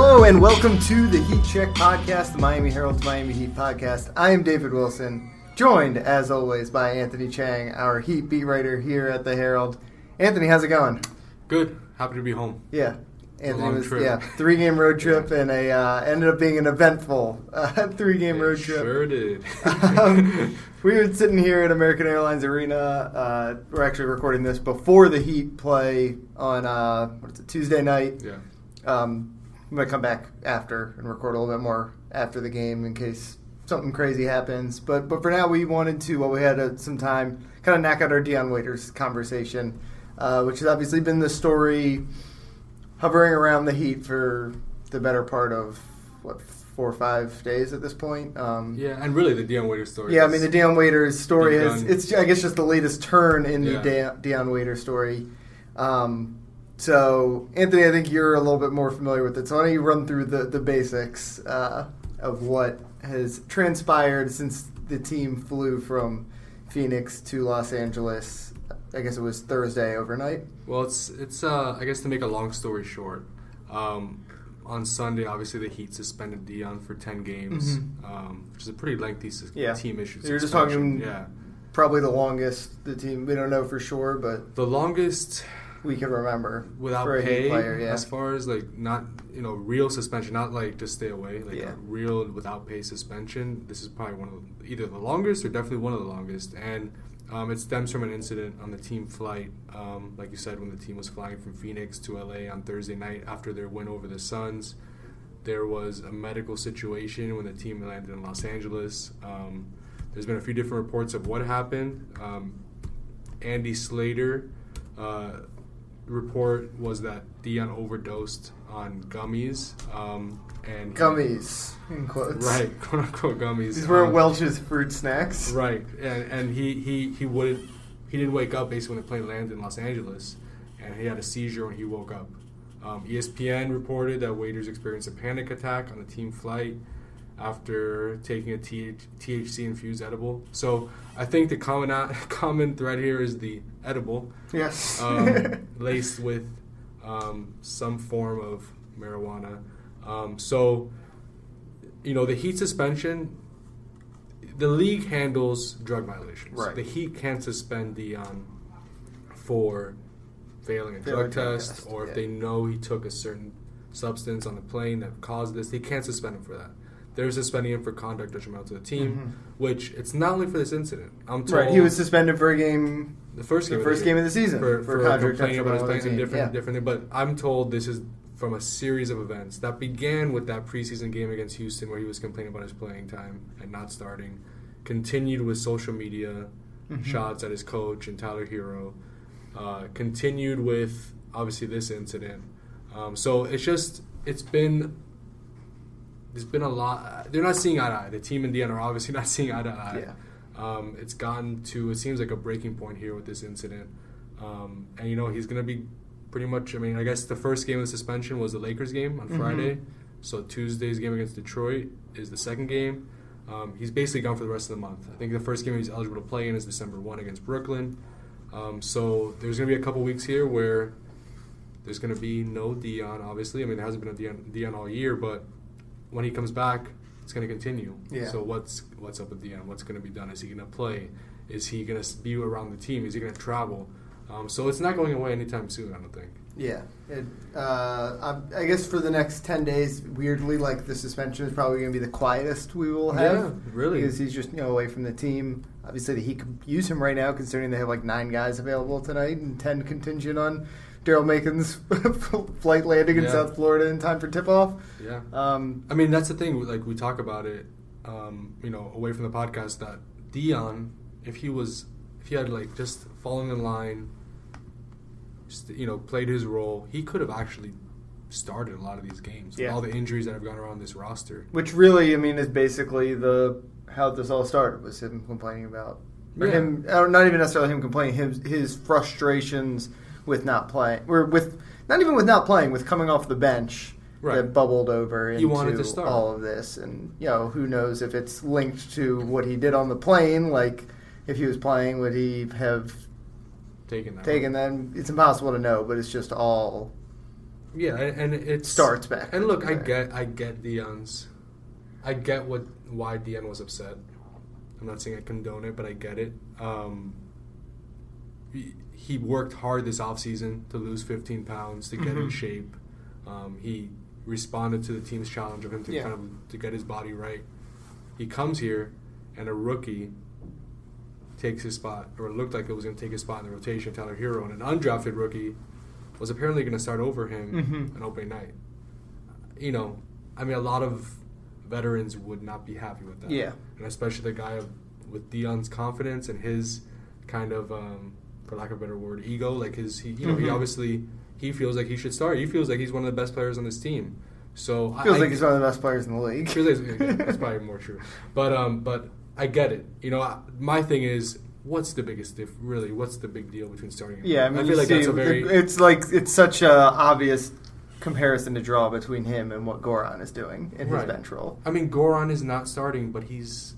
Hello and welcome to the Heat Check Podcast, the Miami Herald's Miami Heat podcast. I am David Wilson, joined as always by Anthony Chiang, our Heat beat writer here at the Herald. Anthony, how's it going? Good. Happy to be home. Yeah, Anthony was trip. yeah three game road trip and a uh, ended up being an eventful uh, three game road trip. Sure did. um, we were sitting here at American Airlines Arena. Uh, we're actually recording this before the Heat play on uh, what is it, Tuesday night. yeah. Um, I'm gonna come back after and record a little bit more after the game in case something crazy happens. But but for now, we wanted to while we had uh, some time, kind of knock out our Dion Waiters conversation, uh, which has obviously been the story hovering around the Heat for the better part of what four or five days at this point. Um, Yeah, and really the Dion Waiters story. yeah, I mean the Dion Waiters story is it's I guess just the latest turn in the Yeah. Dion, Dion Waiters story. Um, so Anthony, I think you're a little bit more familiar with it. So why don't you run through the the basics uh, of what has transpired since the team flew from Phoenix to Los Angeles? I guess it was Thursday overnight. Well, it's it's uh, I guess to make a long story short, um, on Sunday obviously the Heat suspended Dion for ten games, Mhm. um, which is a pretty lengthy Yeah. team issue. You're just talking- yeah. Probably the longest the team. We don't know for sure, but The longest we can remember without for a Heat pay, player. Yeah. as far as like not you know real suspension, not like just stay away, like Yeah. real without pay suspension. This is probably one of the, either the longest or definitely one of the longest, and um, it stems from an incident on the team flight, um, like you said, when the team was flying from Phoenix to LA on Thursday night after their win over the Suns. There was a medical situation when the team landed in Los Angeles. Um, there's been a few different reports of what happened. Um, Andy Slater uh, report was that Dion overdosed on gummies. Um, and Gummies in quotes. right? "Quote unquote gummies." These were Um, Welch's fruit snacks. Right, and and he he he wouldn't he didn't wake up basically when the plane landed in Los Angeles, and he had a seizure when he woke up. Um, ESPN reported that Waiters experienced a panic attack on the team flight after taking a TH, THC infused edible. So I think the common common thread here is the edible Yes. um, laced with um, some form of marijuana. Um, so, you know, the heat suspension, the league handles drug violations. Right. The Heat can't suspend Dion for failing a drug test, test, or if yeah. they know he took a certain substance on the plane that caused this, they can't suspend him for that. They're suspending him for conduct detrimental to the team, Mhm. which it's not only for this incident. I'm told right. He was suspended for a game, the first game, the first game of the season for, for, for, complaining about his playing and different team. different. But I'm told this is from a series of events that began with that preseason game against Houston where he was complaining about his playing time and not starting, continued with social media Mhm. shots at his coach and Tyler Herro, uh, continued with obviously this incident. Um, so it's just it's been there's been a lot. They're not seeing eye to eye. The team and Dion are obviously not seeing eye to eye. Yeah. Um, it's gotten to it seems like a breaking point here with this incident, um, and you know he's gonna be pretty much. I mean, I guess the first game of suspension was the Lakers game on Mhm. Friday, so Tuesday's game against Detroit is the second game. Um, he's basically gone for the rest of the month. I think the first game he's eligible to play in is December one against Brooklyn. Um, so there's gonna be a couple weeks here where there's gonna be no Dion. Obviously, I mean there hasn't been a Dion, Dion all year, but when he comes back, it's going to continue. Yeah. So what's what's up with Dion? What's going to be done? Is he going to play? Is he going to be around the team? Is he going to travel? Um, so it's not going away anytime soon. I don't think. Yeah. It, uh, I, I guess for the next 10 days, weirdly, like the suspension is probably going to be the quietest we will have. Yeah, really. Because he's just, you know, away from the team. Obviously, the Heat could use him right now, considering they have like nine guys available tonight and 10 contingent on Daryl Macon's flight landing in Yeah. South Florida in time for tip off. Yeah. Um, I mean that's the thing. Like we talk about it, um, you know, away from the podcast. That Dion, if he was, if he had like just fallen in line, just, you know, played his role, he could have actually started a lot of these games. Yeah. All the injuries that have gone around this roster. which really, I mean, is basically the how this all started was him complaining about, Yeah. him, or not even necessarily him complaining, his his frustrations with not playing, or with not even with not playing, with coming off the bench. Right. That bubbled over into wanted to start. all of this, and you know who knows if it's linked to what he did on the plane. Like if he was playing, would he have taken that. taken them? It's impossible to know, but it's just all Yeah, and it starts back. And look, I get, I get Dion's, I get what why Dion was upset. I'm not saying I condone it, but I get it. Um, he, worked hard this offseason to lose 15 pounds to get mm-hmm. in shape. Um, he responded to the team's challenge of him to yeah. kind of to get his body right. He comes here, and a rookie takes his spot, or looked like it was going to take his spot in the rotation. Tyler Herro, and an undrafted rookie was apparently going to start over him mm-hmm. on opening night. You know, I mean, a lot of veterans would not be happy with that. Yeah, and especially the guy with Dion's confidence and his kind of, um, for lack of a better word, ego. Like his, he, you know, mm-hmm. he obviously he feels like he should start. He feels like he's one of the best players on this team. So feels I, like he's one of the best players in the league. Feels like, that's probably more true. But um, but I get it. You know, I, my thing is what's the biggest diff? Really, what's the big deal between starting? yeah, I mean, I feel like see, that's a very. It's like it's such a obvious comparison to draw between him and what Goran is doing in right. his bench role. I mean, Goran is not starting, but he's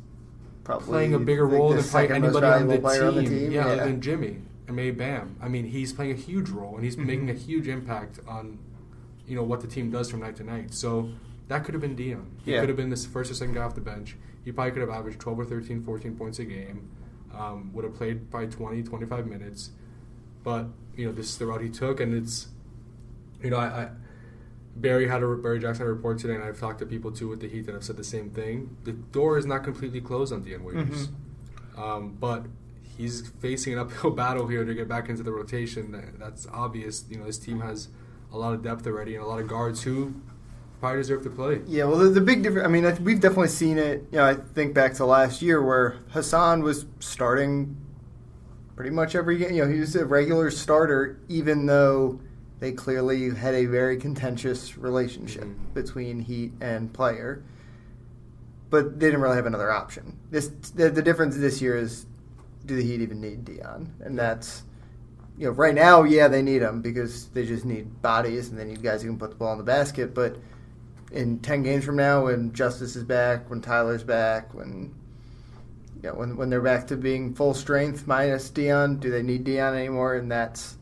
Probably playing a bigger role than probably anybody on the, on the, team. Yeah, yeah. than Jimmy and maybe Bam. I mean, he's playing a huge role and he's mm-hmm. making a huge impact on, you know, what the team does from night to night. So that could have been Dion. He yeah. could have been this first or second guy off the bench. He probably could have averaged 12 or 13, 14 points a game. Um, would have played probably 20, 25 minutes. But, you know, this is the route he took, and it's, you know, I, I Barry had a Barry Jackson had a report today, and I've talked to people too with the Heat that have said the same thing. The door is not completely closed on Dion Waiters, mm-hmm. um, but he's facing an uphill battle here to get back into the rotation. That's obvious. You know, this team has a lot of depth already and a lot of guards who probably deserve to play. Yeah, well, the, the big difference. I mean, we've definitely seen it. You know, I think back to last year where Hassan was starting pretty much every game. You know, he was a regular starter, even though they clearly had a very contentious relationship mm-hmm. between Heat and player. But they didn't really have another option. This the, the difference this year is, do the Heat even need Dion? And that's you know, right now, yeah, they need him because they just need bodies and they need guys who can put the ball in the basket. But in ten games from now, when Justice is back, when Tyler's back, when you know, when when they're back to being full strength minus Dion, do they need Dion anymore? And that's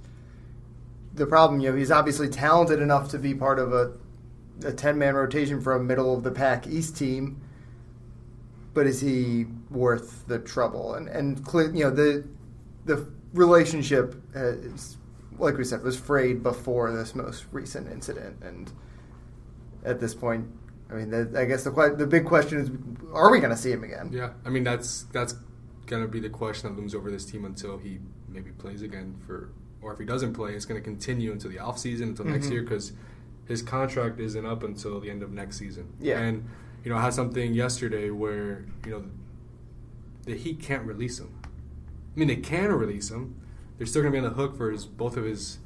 the problem. You know, he's obviously talented enough to be part of a a ten man rotation for a middle of the pack East team. But is he worth the trouble? And and you know the the relationship, is, like we said, was frayed before this most recent incident, and at this point, I mean, the, I guess the the big question is, are we going to see him again? Yeah, I mean that's that's going to be the question that looms over this team until he maybe plays again for, or if he doesn't play, it's going to continue until the off season until mm-hmm. next year because his contract isn't up until the end of next season. Yeah, and you know I had something yesterday where you know the Heat can't release him. I mean, they can release him. They're still going to be on the hook for his both of his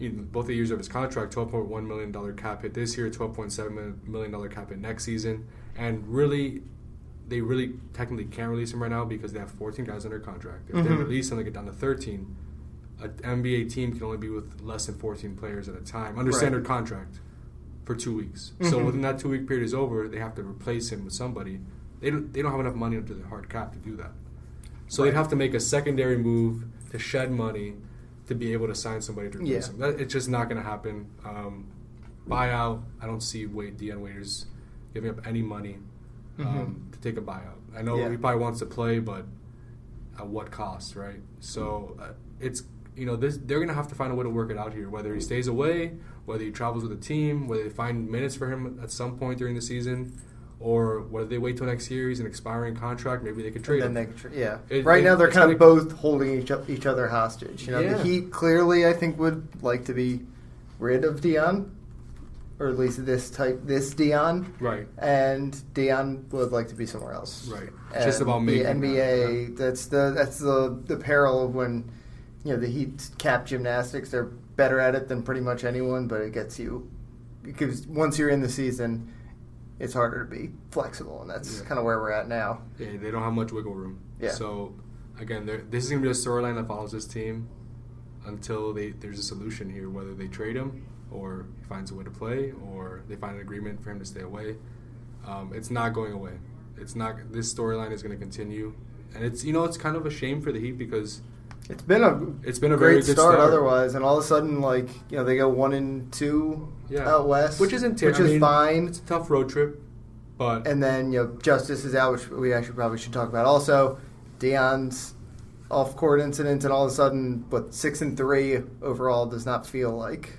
both the years of his contract, twelve point one million dollar cap hit this year, twelve point seven million dollar cap hit next season, and really, they really technically can't release him right now because they have fourteen guys under contract. If mm-hmm. they release him, they get down to thirteen. An NBA team can only be with less than fourteen players at a time under right. standard contract for two weeks. Mm-hmm. So when that two week period is over, they have to replace him with somebody. They don't. They don't have enough money under the hard cap to do that. So right. they'd have to make a secondary move to shed money to be able to sign somebody to replace yeah. him. That, it's just not going to happen. Um, buyout, I don't see Wade Dion Waiters giving up any money um, mm-hmm. to take a buyout. I know yeah. he probably wants to play, but at what cost, right? So uh, it's you know this, they're going to have to find a way to work it out here. Whether he stays away, whether he travels with the team, whether they find minutes for him at some point during the season or whether they wait till next year, he's an expiring contract, maybe they could trade him. They tra- yeah. It, right it, now, they're kind of both holding each, each other hostage. You know, yeah. the Heat clearly, I think, would like to be rid of Dion, or at least this type, this Dion. Right. And Dion would like to be somewhere else. Right. And Just about the NBA. That. That's the that's the the peril of when you know the Heat cap gymnastics. They're better at it than pretty much anyone, but it gets you because once you're in the season it's harder to be flexible, and that's yeah. kind of where we're at now. Yeah, they don't have much wiggle room. Yeah. So again, this is going to be a storyline that follows this team until they, there's a solution here, whether they trade him or he finds a way to play, or they find an agreement for him to stay away. Um, it's not going away. It's not. This storyline is going to continue, and it's you know it's kind of a shame for the Heat because It's been a It's been a great very good start, start. otherwise, and all of a sudden, like you know, they go one and two Yeah. out west, which isn't ter- which I is mean, fine. It's a tough road trip, but And then you know, Justice is out, which we actually probably should talk about. Also, Dion's off court incident, and all of a sudden, but six and three overall does not feel like.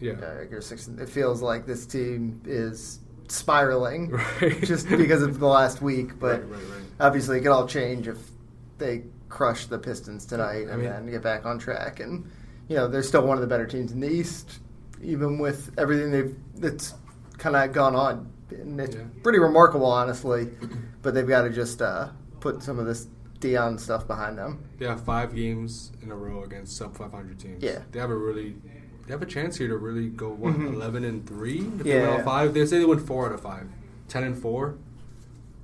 Yeah, six. It feels like this team is spiraling, Right. just because of the last week. But Right, right, right. obviously, it could all change if they crush the Pistons tonight I and mean- then get back on track. And you know, they're still one of the better teams in the East, even with everything they've that's kind of gone on. And it's Yeah. pretty remarkable, honestly. But they've got to just uh, put some of this Dion stuff behind them. they have five games in a row against sub 500 teams. Yeah. they have a really, they have a chance here to really go what Mhm. 11 and three. If they Yeah. win all five, they say they win four out of five. 10 and four.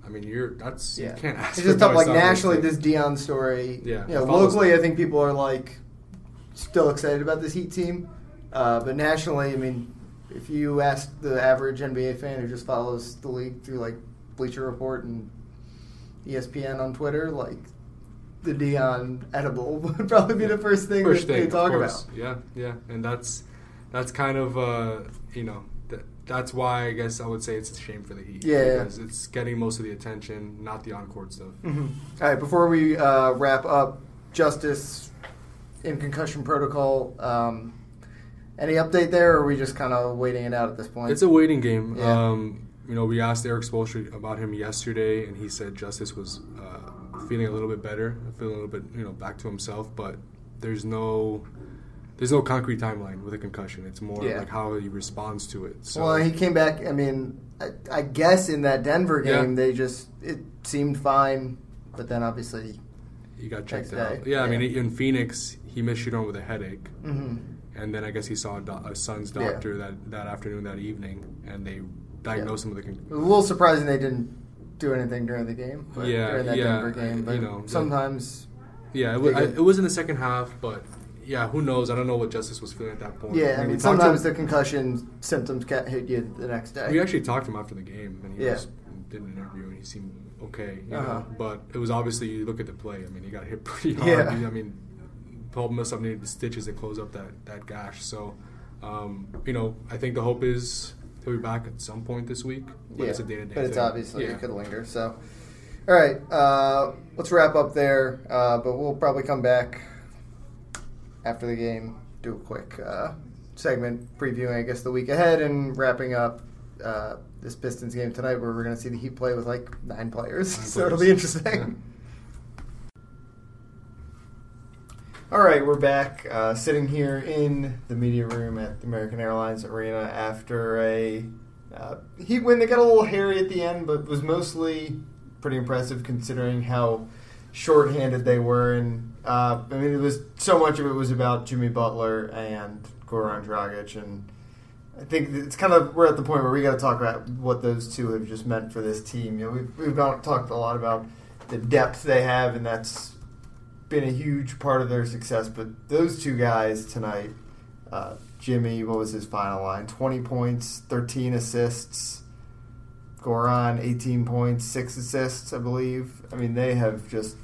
I mean, you're that's Yeah, you can't ask. it's just tough. Like nationally, this Dion story. Yeah, you know, locally, them. I think people are like still excited about this Heat team, uh, but nationally, I mean, if you ask the average NBA fan who just follows the league through like Bleacher Report and ESPN on Twitter, like the Dion edible would probably be the first thing First that thing, they talk about. Yeah, yeah, and that's that's kind of uh, you know that, that's why I guess I would say it's a shame for the Heat. Yeah, yeah. because it's getting most of the attention, not the on-court stuff. Mhm. All right, before we uh, wrap up, Justice in concussion protocol. Um, any update there, or are we just kind of waiting it out at this point? It's a waiting game. Yeah. Um, you know, we asked Erik Spoelstra about him yesterday, and he said Justice was uh, feeling a little bit better, feeling a little bit, you know, back to himself. But there's no, there's no concrete timeline with a concussion. It's more Yeah. like how he responds to it. So well, he came back. I mean, I, I guess in that Denver Yeah. game, they just it seemed fine, but then obviously, he got checked out. day, Yeah, I mean, in Phoenix, he missed shooting with a headache, mhm. and then I guess he saw a, do- a Suns Yeah. doctor that that afternoon, that evening, and they diagnosed him with a concussion. a little surprising they didn't do anything during the game. But Yeah, during that yeah, Denver game, you but know, sometimes, Yeah, it was, I, it was in the second half, but yeah, who knows? I don't know what Justice was feeling at that point. yeah. I mean, sometimes the concussion symptoms can hit you the next day. we actually talked to him after the game, and he Yeah. was, did an interview, and he seemed okay. You Uh-huh. know? But it was obviously you look at the play. I mean, he got hit pretty hard. Yeah. I mean, Paul must have needed the stitches to close up that that gash. So, um, you know, I think the hope is he'll be back at some point this week. But yeah, it's a day to day. but it's obviously yeah. it could linger. So, all right, uh, let's wrap up there. Uh, but we'll probably come back after the game, do a quick uh, segment previewing, I guess, the week ahead and wrapping up uh, this Pistons game tonight, where we're going to see the Heat play with like nine players. Nine so it'll be interesting. All right, we're back uh, sitting here in the media room at the American Airlines Arena after a uh, Heat win. They got a little hairy at the end, but was mostly pretty impressive considering how shorthanded they were. And uh, I mean, it was so much of it was about Jimmy Butler and Goran Dragic, and I think it's kind of we're at the point where we got to talk about what those two have just meant for this team. You know, we've we've talked a lot about the depth they have, and that's been a huge part of their success. But those two guys tonight, uh, Jimmy, what was his final line? Twenty points, thirteen assists. Goran, eighteen points, six assists, I believe. I mean, they have just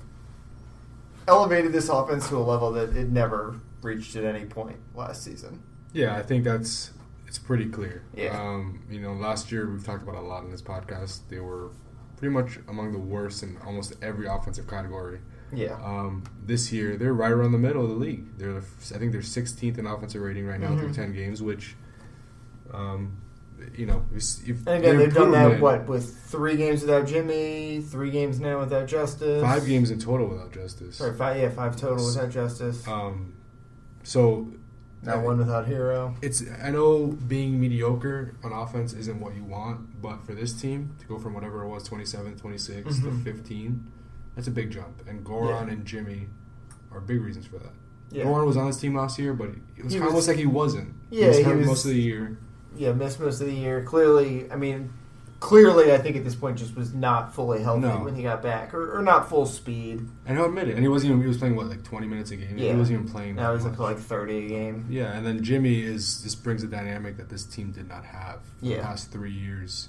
elevated this offense to a level that it never reached at any point last season. Yeah, I think that's it's pretty clear. Yeah. Um, you know, last year we've talked about a lot in this podcast. They were pretty much among the worst in almost every offensive category. Yeah. Um, this year they're right around the middle of the league. They're the, I think they're 16th in offensive rating right now through Mhm. 10 games, which, um, you know, if, if And again, they've done that what with three games without Jimmy, three games now without Justice, Five games in total without Justice. Sorry, five. Yeah, five total without Justice. Um, so now one without Herro. It's I know being mediocre on offense isn't what you want, but for this team to go from whatever it was 27, 26 Mhm. to 15, That's a big jump, and Goran Yeah. and Jimmy are big reasons for that. Yeah. Goran was on this team last year, but it was He kind of was- almost like he wasn't. Yeah, he was he was- most of the year. Yeah, missed most of the year. Clearly, I mean, clearly, I think at this point just was not fully healthy No. when he got back, or, or not full speed. And he'll admit it. And he wasn't even. He was playing what, like twenty minutes a game. Yeah. He wasn't even playing. Now that he's up to like thirty a game. Yeah, and then Jimmy is just brings a dynamic that this team did not have for the past three years,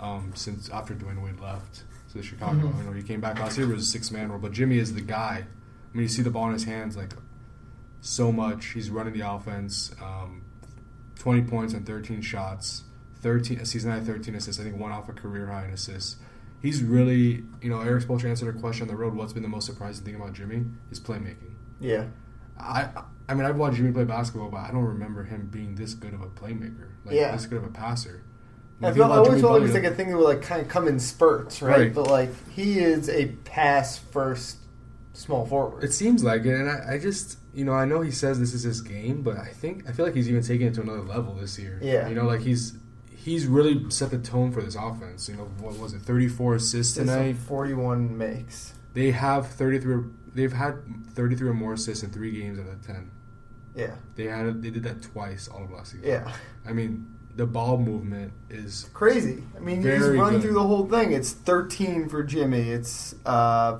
um, since after Dwyane Wade left to Chicago. Mhm. You know, he came back last year was a six man role, but Jimmy is the guy. I mean, you see the ball in his hands like so much. He's running the offense. Um, Twenty points and thirteen shots. Thirteen a season high, thirteen assists. I think one off a career high in assists. He's really, you know, Erik Spoelstra answered a question on the road. What's been the most surprising thing about Jimmy? His playmaking. Yeah, I I mean I've watched Jimmy play basketball, but I don't remember him being this good of a playmaker, like Yeah. this good of a passer. I, feel, I always felt like it was like a thing that would like kind of come in spurts, right? Right. But like he is a pass first small forward. It seems like it, and I, I just you know I know he says this is his game, but I think I feel like he's even taking it to another level this year. Yeah. you know, like he's he's really set the tone for this offense. You know, what was it, thirty four assists tonight? forty-one makes. They have thirty three. They've had thirty three or more assists in three games out of ten. Yeah, They had they did that twice all of last season. yeah, I mean the ball movement is crazy. I mean, you just run good. through the whole thing. It's thirteen for Jimmy. It's uh,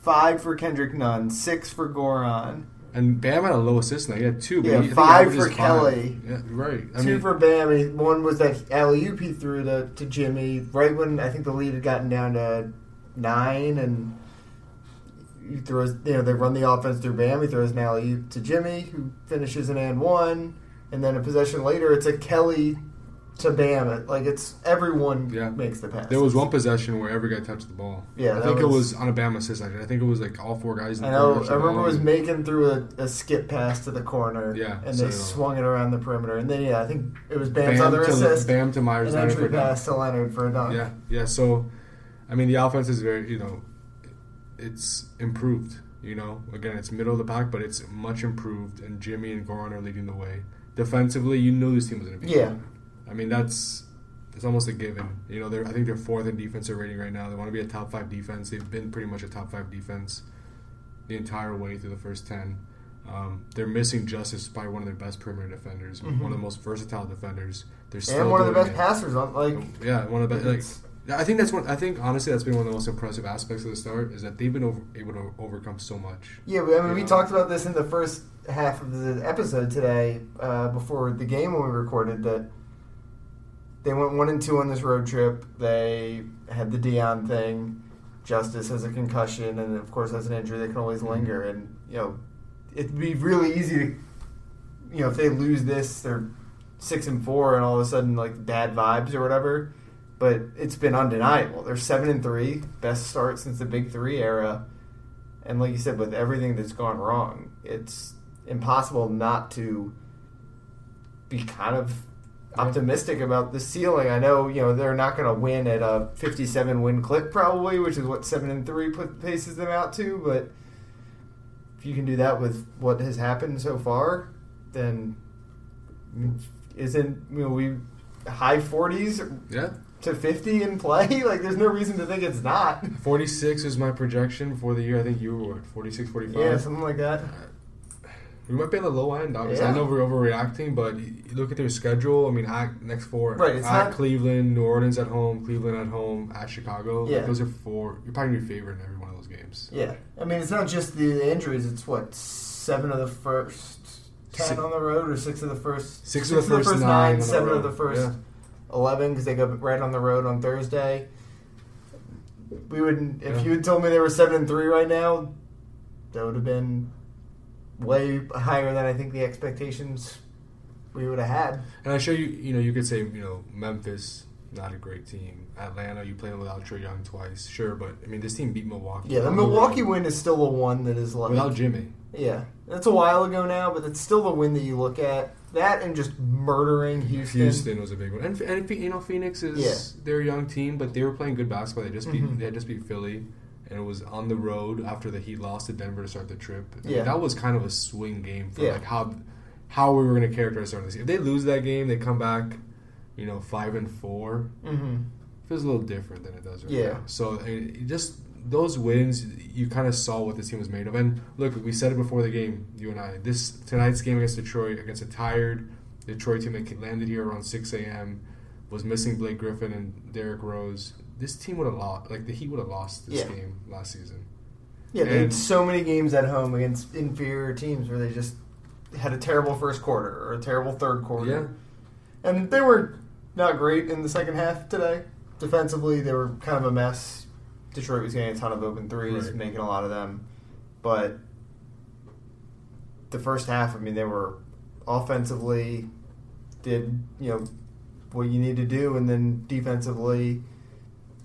five for Kendrick Nunn, six for Goran, And Bam had a low assist night. He had two. Yeah, he, five for five. Kelly. Yeah, right. I two mean, for Bam. One was that alley oop he threw to, to Jimmy right when I think the lead had gotten down to nine, and he throws. You know, they run the offense through Bam. He throws an alley oop to Jimmy, who finishes an and one, and then a possession later, it's a Kelly to Bam. It, like it's everyone Yeah. makes the pass. there was one possession where every guy touched the ball. Yeah, I think it was- was on a Bam assist. Actually. I think it was like all four guys. In I the know. I remember was making through a, a skip pass to the corner. Yeah, and so- they swung it around the perimeter, and then yeah, I think it was Bam's Bam other to, assist. Bam to Meyers. an entry for a dunk. pass to Leonard for a dunk. Yeah, yeah. So, I mean, the offense is very, you know, it's improved. You know, again, it's middle of the pack, but it's much improved. And Jimmy and Goran are leading the way. Defensively, you knew this team was going to be. Yeah. I mean, that's it's almost a given. You know, they're I think they're fourth in defensive rating right now. They want to be a top five defense. They've been pretty much a top five defense the entire way through the first ten. Um, they're missing Justice, probably one of their best perimeter defenders, one of the most versatile defenders. They're still Mm-hmm. and one of the best it. passers on like Yeah, one of the like. I think that's one. I think honestly, that's been one of the most impressive aspects of the start is that they've been over, able to overcome so much. yeah. but, I mean, we Yeah. talked about this in the first half of the episode today uh, before the game when we recorded that they went one and two on this road trip. They had the Dion thing. Justice has a concussion, and of course has an injury that can always mm-hmm. linger. And you know, it'd be really easy to, you know, if they lose this, they're six and four, and all of a sudden like bad vibes or whatever. But it's been undeniable. They're seven and three, best start since the Big Three era. And like you said, with everything that's gone wrong, it's impossible not to be kind of optimistic about the ceiling. I know you know they're not going to win at a 57 win clip probably, which is what seven and three put paces them out to. But if you can do that with what has happened so far, then isn't you know we high 40s Yeah, to 50 in play? Like there's no reason to think it's not. forty six is my projection for the year. I think you were what 46, 45? Yeah, something like that. Uh, We might be on the low end. Obviously, Yeah. I know we're overreacting, but look at their schedule. I mean, at next four, Right, it's at not- Cleveland, New Orleans at home, Cleveland at home, at Chicago. Yeah. Like, those are four. You're probably gonna be favored in every one of those games. Yeah, I mean it's not just the injuries. It's what seven of the first ten Six- on the road, or six of the first Six of the first nine on the seven of the first Yeah. eleven because they go right on the road on Thursday. We wouldn't if Yeah. you had told me they were seven and three right now, that would have been way higher than I think the expectations we would have had. And I show you, you know, you could say, you know, Memphis, not a great team. Atlanta, you playing without Trae Young twice, sure, but I mean, this team beat Milwaukee. Yeah, the. Milwaukee win is still a one that is like without Jimmy. Yeah, that's a while ago now, but it's still the win that you look at. That and just murdering Houston. Houston was a big one, and, and you know, Phoenix is Yeah. they're young team, but they were playing good basketball. They just beat Mhm. they had just beat Philly, and it was on the road after the Heat lost to Denver to start the trip. Yeah. that was kind of a swing game for Yeah. like how how we were going to characterize starting the season. If they lose that game, they come back, you know, five and four. hmm feels a little different than it does right Yeah. now. So it just those wins, you kind of saw what this team was made of. And look, we said it before the game, you and I. This tonight's game against Detroit, against a tired Detroit team that landed here around 6 a.m., was missing Blake Griffin and Derrick Rose. This team would have lost. Like the Heat would have lost this Yeah. game last season. Yeah, they had so many games at home against inferior teams where they just had a terrible first quarter or a terrible third quarter. Yeah. And they were not great in the second half today. Defensively, they were kind of a mess. Detroit was getting a ton of open threes, Right. making a lot of them. But the first half, I mean, they were offensively did, you know, what you need to do, and then defensively,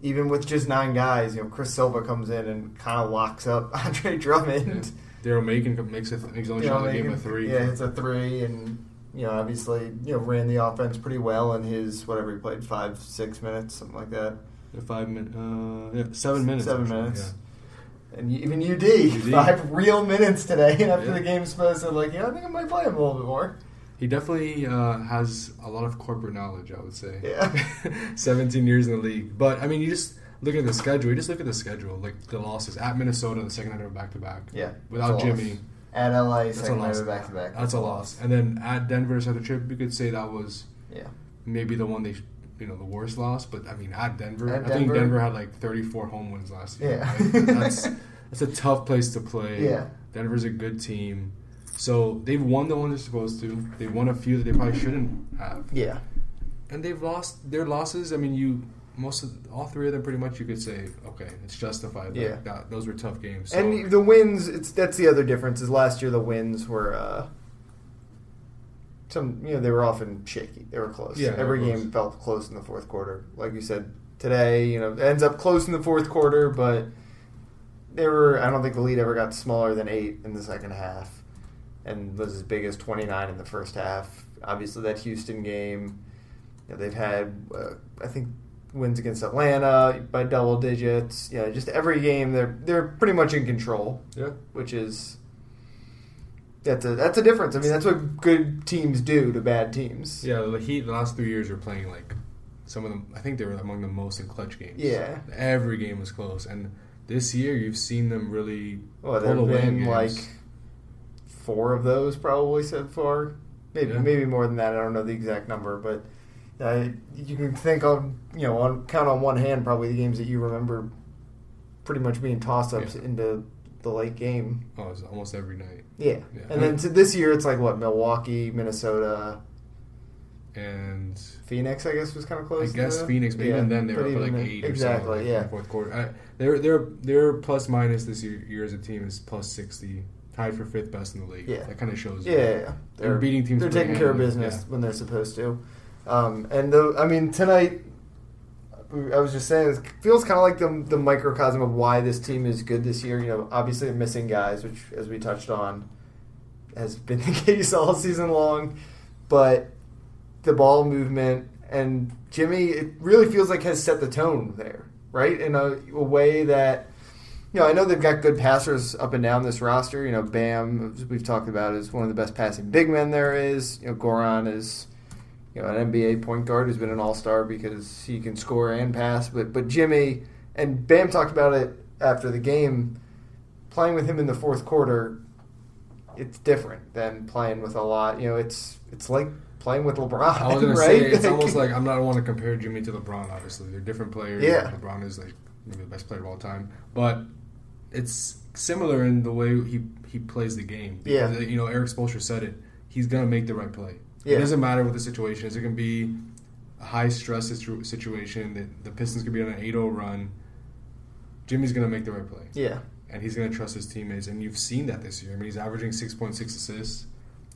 even with just nine guys, you know, Chris Silva comes in and kind of locks up Andre Drummond. Daryl Macon makes a makes only shot of the game a three. Yeah, it's a three, and you know, obviously, you know, ran the offense pretty well in his whatever he played five, six minutes, something like that. Yeah, five minutes. Uh, yeah, seven minutes. Seven actually, minutes. yeah. And even UD, UD. five real minutes today, and after Yeah. the game's supposed to like, yeah, I think I might play him a little bit more. He definitely uh, has a lot of corporate knowledge, I would say. Yeah. 17 years in the league. But, I mean, you just look at the schedule. You just look at the schedule. Like, the losses at Minnesota, the second night of back to back. Yeah, Without loss. Jimmy. At LA, That's a second night loss. of back to back. That's a loss. And then at Denver, South trip, you could say that was Yeah, maybe the one they, you know, the worst loss. But, I mean, at Denver, At I think Denver- Denver had like 34 home wins last year. Yeah. right? That's, that's a tough place to play. Yeah. Denver's a good team. So they've won the one they're supposed to. They've won a few that they probably shouldn't have. yeah, and they've lost their losses. I mean, you most of all three of them pretty much you could say okay, it's justified. Yeah. that, those were tough games. So, and the wins. It's that's the other difference. Is last year the wins were. uh some you know they were often shaky. They were close. Yeah, every were close. game felt close in the fourth quarter. Like you said today, you know, it ends up close in the fourth quarter, but they were. I don't think the lead ever got smaller than eight in the second half, and was as big as twenty nine in the first half. Obviously, that Houston game, you know, they've had uh, I think wins against Atlanta by double digits. You know, just every game they're they're pretty much in control, yeah, which is. That's a that's a difference. I mean, that's what good teams do to bad teams. yeah. The Heat the last three years were playing like some of them. I think they were among the most in clutch games. Yeah. every game was close, and this year you've seen them really Well, pull away been games. like four of those probably so far. Maybe Yeah. maybe more than that. I don't know the exact number, but uh, you can think on you know on count on one hand probably the games that you remember pretty much being toss ups Yeah. into the late game. oh, it was almost every night. Yeah. Yeah. and then to this year it's like what Milwaukee, Minnesota, And Phoenix. I guess was kind of close. I guess Phoenix, but yeah, even then they were like eight or exactly. so, like, in yeah, the fourth quarter. I, they're they're they're plus minus this year, year as a team is plus sixty, tied for fifth best in the league. Yeah. that kind of shows. Yeah, yeah, yeah. They're beating teams They're taking care of business when they're supposed to. Um, and the, I mean, tonight, I was just saying, it feels kind of like the the microcosm of why this team is good this year. You know, obviously they're missing guys, which, as we touched on, has been the case all season long. But the ball movement and Jimmy, it really feels like has set the tone there, right? In a, a way that you know, I know they've got good passers up and down this roster. You know, Bam, as we've talked about, is one of the best passing big men there is. You know, Goran is, you know, an NBA point guard who's been an All Star because he can score and pass. But but Jimmy and Bam talked about it after the game. Playing with him in the fourth quarter, it's different than playing with a lot. You know, it's it's like playing with LeBron. I was gonna right? say it's almost like I'm not want to compare Jimmy to LeBron. Obviously, they're different players. Yeah. LeBron is like maybe the best player of all time, but it's similar in the way he he plays the game. Yeah. You know, Erik Spoelstra said it. He's gonna make the right play. Yeah. It doesn't matter what the situation is. It can be a high stress situ- situation that the Pistons could be on an 8-0 run. Jimmy's gonna make the right play yeah, and he's going to trust his teammates. And you've seen that this year. I mean, he's averaging 6.6 assists,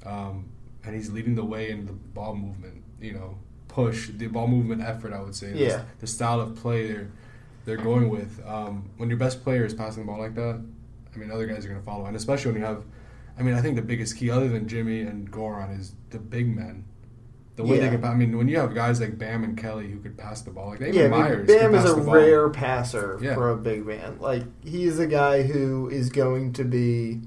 um, and he's leading the way in the ball movement. You know, push the ball movement effort. I would say. Yeah. The, the style of play they're they're going with. Um, when your best player is passing the ball like that, I mean, other guys are going to follow, and especially when you have. I mean, I think the biggest key, other than Jimmy and Goran, is the big men. The way Yeah. they can. I mean, when you have guys like Bam and Kelly who could pass the ball, like David yeah. Meyers, Bam is a rare passer Yeah. for a big man. Like he's a guy who is going to be,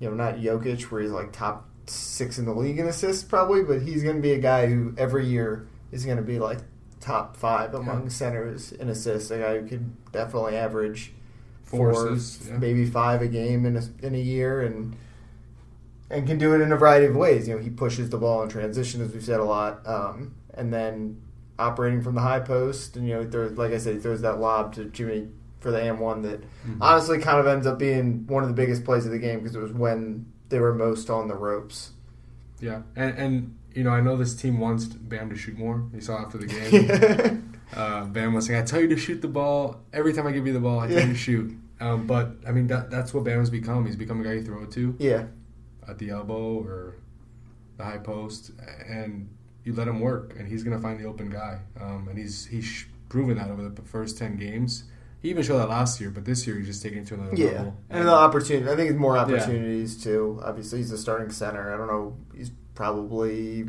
you know, not Jokic, where he's like top six in the league in assists probably, but he's going to be a guy who every year is going to be like top five among Yeah. centers in assists. A guy who could definitely average four, Four assists, yeah. maybe five a game in a, in a year, and and can do it in a variety of ways. You know, he pushes the ball in transition, as we've said a lot, um, and then operating from the high post, and you know, he throws, like I said, he throws that lob to Jimmy for the M one that Mm-hmm. honestly kind of ends up being one of the biggest plays of the game because it was when they were most on the ropes. Yeah, and and you know I know this team wants Bam to shoot more. You saw after the game, uh, Bam was saying, "I tell you to shoot the ball every time I give you the ball. I tell you to shoot." Um, but I mean that that's what Bam has become. He's become a guy you throw it to yeah, at the elbow or the high post, and you let him work, and he's gonna find the open guy. Um, and he's he's sh- proven that over the first ten games. He even showed that last year, but this year he's just taking it to another yeah, level. and the opportunity. I think it's more opportunities too. Obviously, he's a starting center. I don't know. He's probably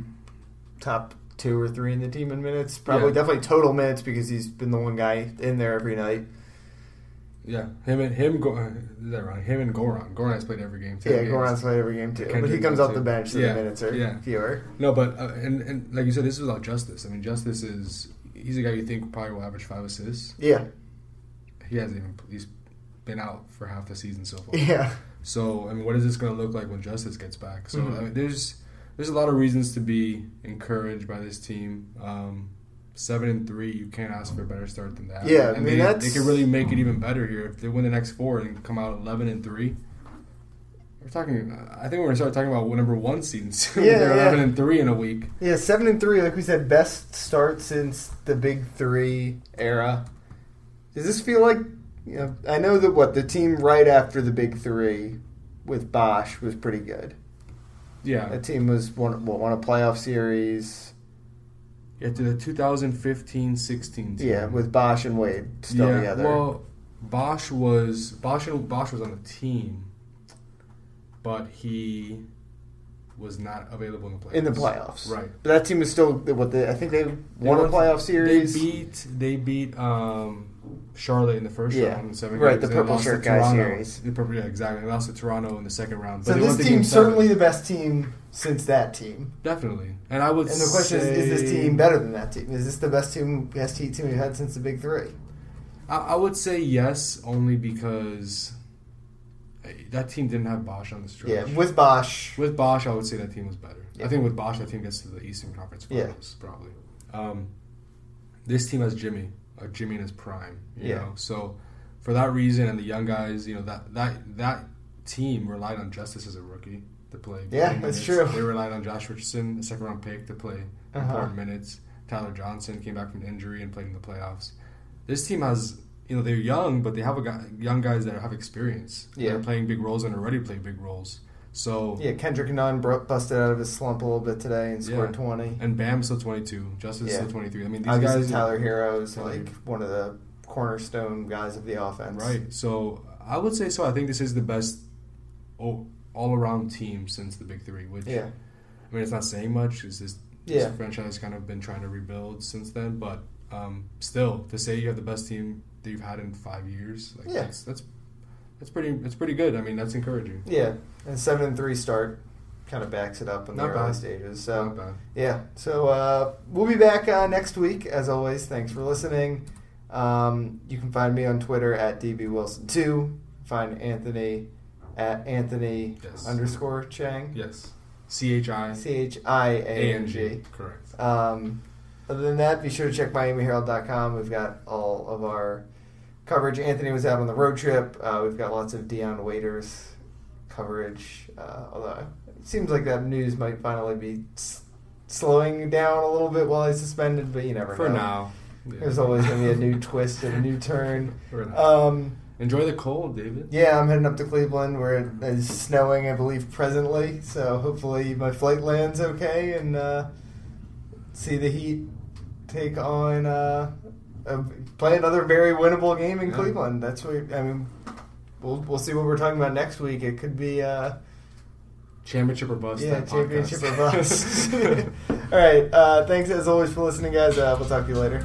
top two or three in the team in minutes. Probably Yeah. definitely total minutes because he's been the one guy in there every night. yeah, him and him go. Is that right? Him and Goran. Goran has played every game. 10 Yeah, games. Goran's played every game too, but he comes off the bench, so Yeah, the minutes are yeah. fewer. No, but uh, and and like you said, this is about Justice. I mean, Justice is he's a guy you think probably will average five assists. Yeah, He hasn't even he's been out for half the season so far. yeah, So I mean, what is this going to look like when Justice gets back? So Mhm. I mean, there's there's a lot of reasons to be encouraged by this team. Um, seven and three, you can't ask for a better start than that. Yeah, I mean, they, that's- they could really make it even better here if they win the next four and come out eleven and three. We're talking. I think we're gonna start talking about number one seeds. soon. Yeah, They're yeah. eleven and three in a week. yeah. Seven and three, like we said, best start since the Big Three era. Does this feel like? You know, I know that what the team right after the Big Three with Bosh was pretty good. Yeah, That team was won, won a playoff series. Yeah, to the 2015-16 team. Yeah, with Bosh and Wade still yeah, together. Well, Bosh was Bosh and Bosh was on the team, but he was not available in the playoffs. in the playoffs, right? But that team was still what they, I think they They won a playoff series. They beat they beat um, Charlotte in the first Yeah, round. in Seven right, games. the They purple shirt guy Toronto. series. The purple, yeah, exactly. They lost to Toronto in the second round. so this went to game team's certainly the best team since that team. definitely. And I would And the question say, is: Is this team better than that team? Is this the best team, best team we've had since the Big Three? I, I would say yes, only because uh, that team didn't have Bosh on the stretch. Yeah, with Bosh. With Bosh, I would say that team was better. Yeah. I think with Bosh, that team gets to the Eastern Conference Yeah. Finals probably. Um, this team has Jimmy, like Jimmy in his prime. You Yeah. know, so for that reason, and the young guys, you know that that that team relied on Justice as a rookie to play. Yeah, big that's minutes. true. They relied on Josh Richardson, a second round pick, to play Uh-huh. important minutes. Tyler Johnson came back from injury and played in the playoffs. This team has. You know they're young, but they have a guy, young guys that have experience. Yeah. they're playing big roles and already play big roles. So Yeah, Kendrick Nunn busted out of his slump a little bit today and scored Yeah. twenty. And Bam's still 22. Justice Yeah. still 23. I mean, these Obviously, guys. Tyler Herro is Tyler. like one of the cornerstone guys of the offense. Right. So I would say so. I think this is the best all around team since the Big Three, which, Yeah. I mean, it's not saying much. It's this, Yeah. franchise has kind of been trying to rebuild since then. But um, still, to say you have the best team that you've had in five years, like, Yeah. that's, that's, that's pretty It's pretty good. I mean, that's encouraging. Yeah, and seven and three start kind of backs it up in the Not early bad. stages. So Not bad. yeah, so uh, we'll be back uh, next week as always. Thanks for listening. Um, you can find me on Twitter at dbwilson2. Find Anthony at Anthony Yes. underscore Chiang. Yes. C H I C H I A N. G. Correct. Um, other than that, be sure to check MiamiHerald.com. We've got all of our coverage. Anthony was out on the road trip. Uh, we've got lots of Dion Waiters coverage. Uh, although it seems like that news might finally be s- slowing down a little bit while he's suspended, but you never For know. For now. Yeah. There's always going to be a new twist and a new turn. For now. Um, Enjoy the cold, David. yeah, I'm heading up to Cleveland where it is snowing, I believe, presently. So hopefully my flight lands okay and uh, see the Heat take on uh, play another very winnable game in Yeah. Cleveland. That's what I mean. We'll we'll see what we're talking about next week. It could be uh, Championship or bust. yeah championship or bust. All right. Uh, thanks as always for listening, guys. Uh, we'll talk to you later.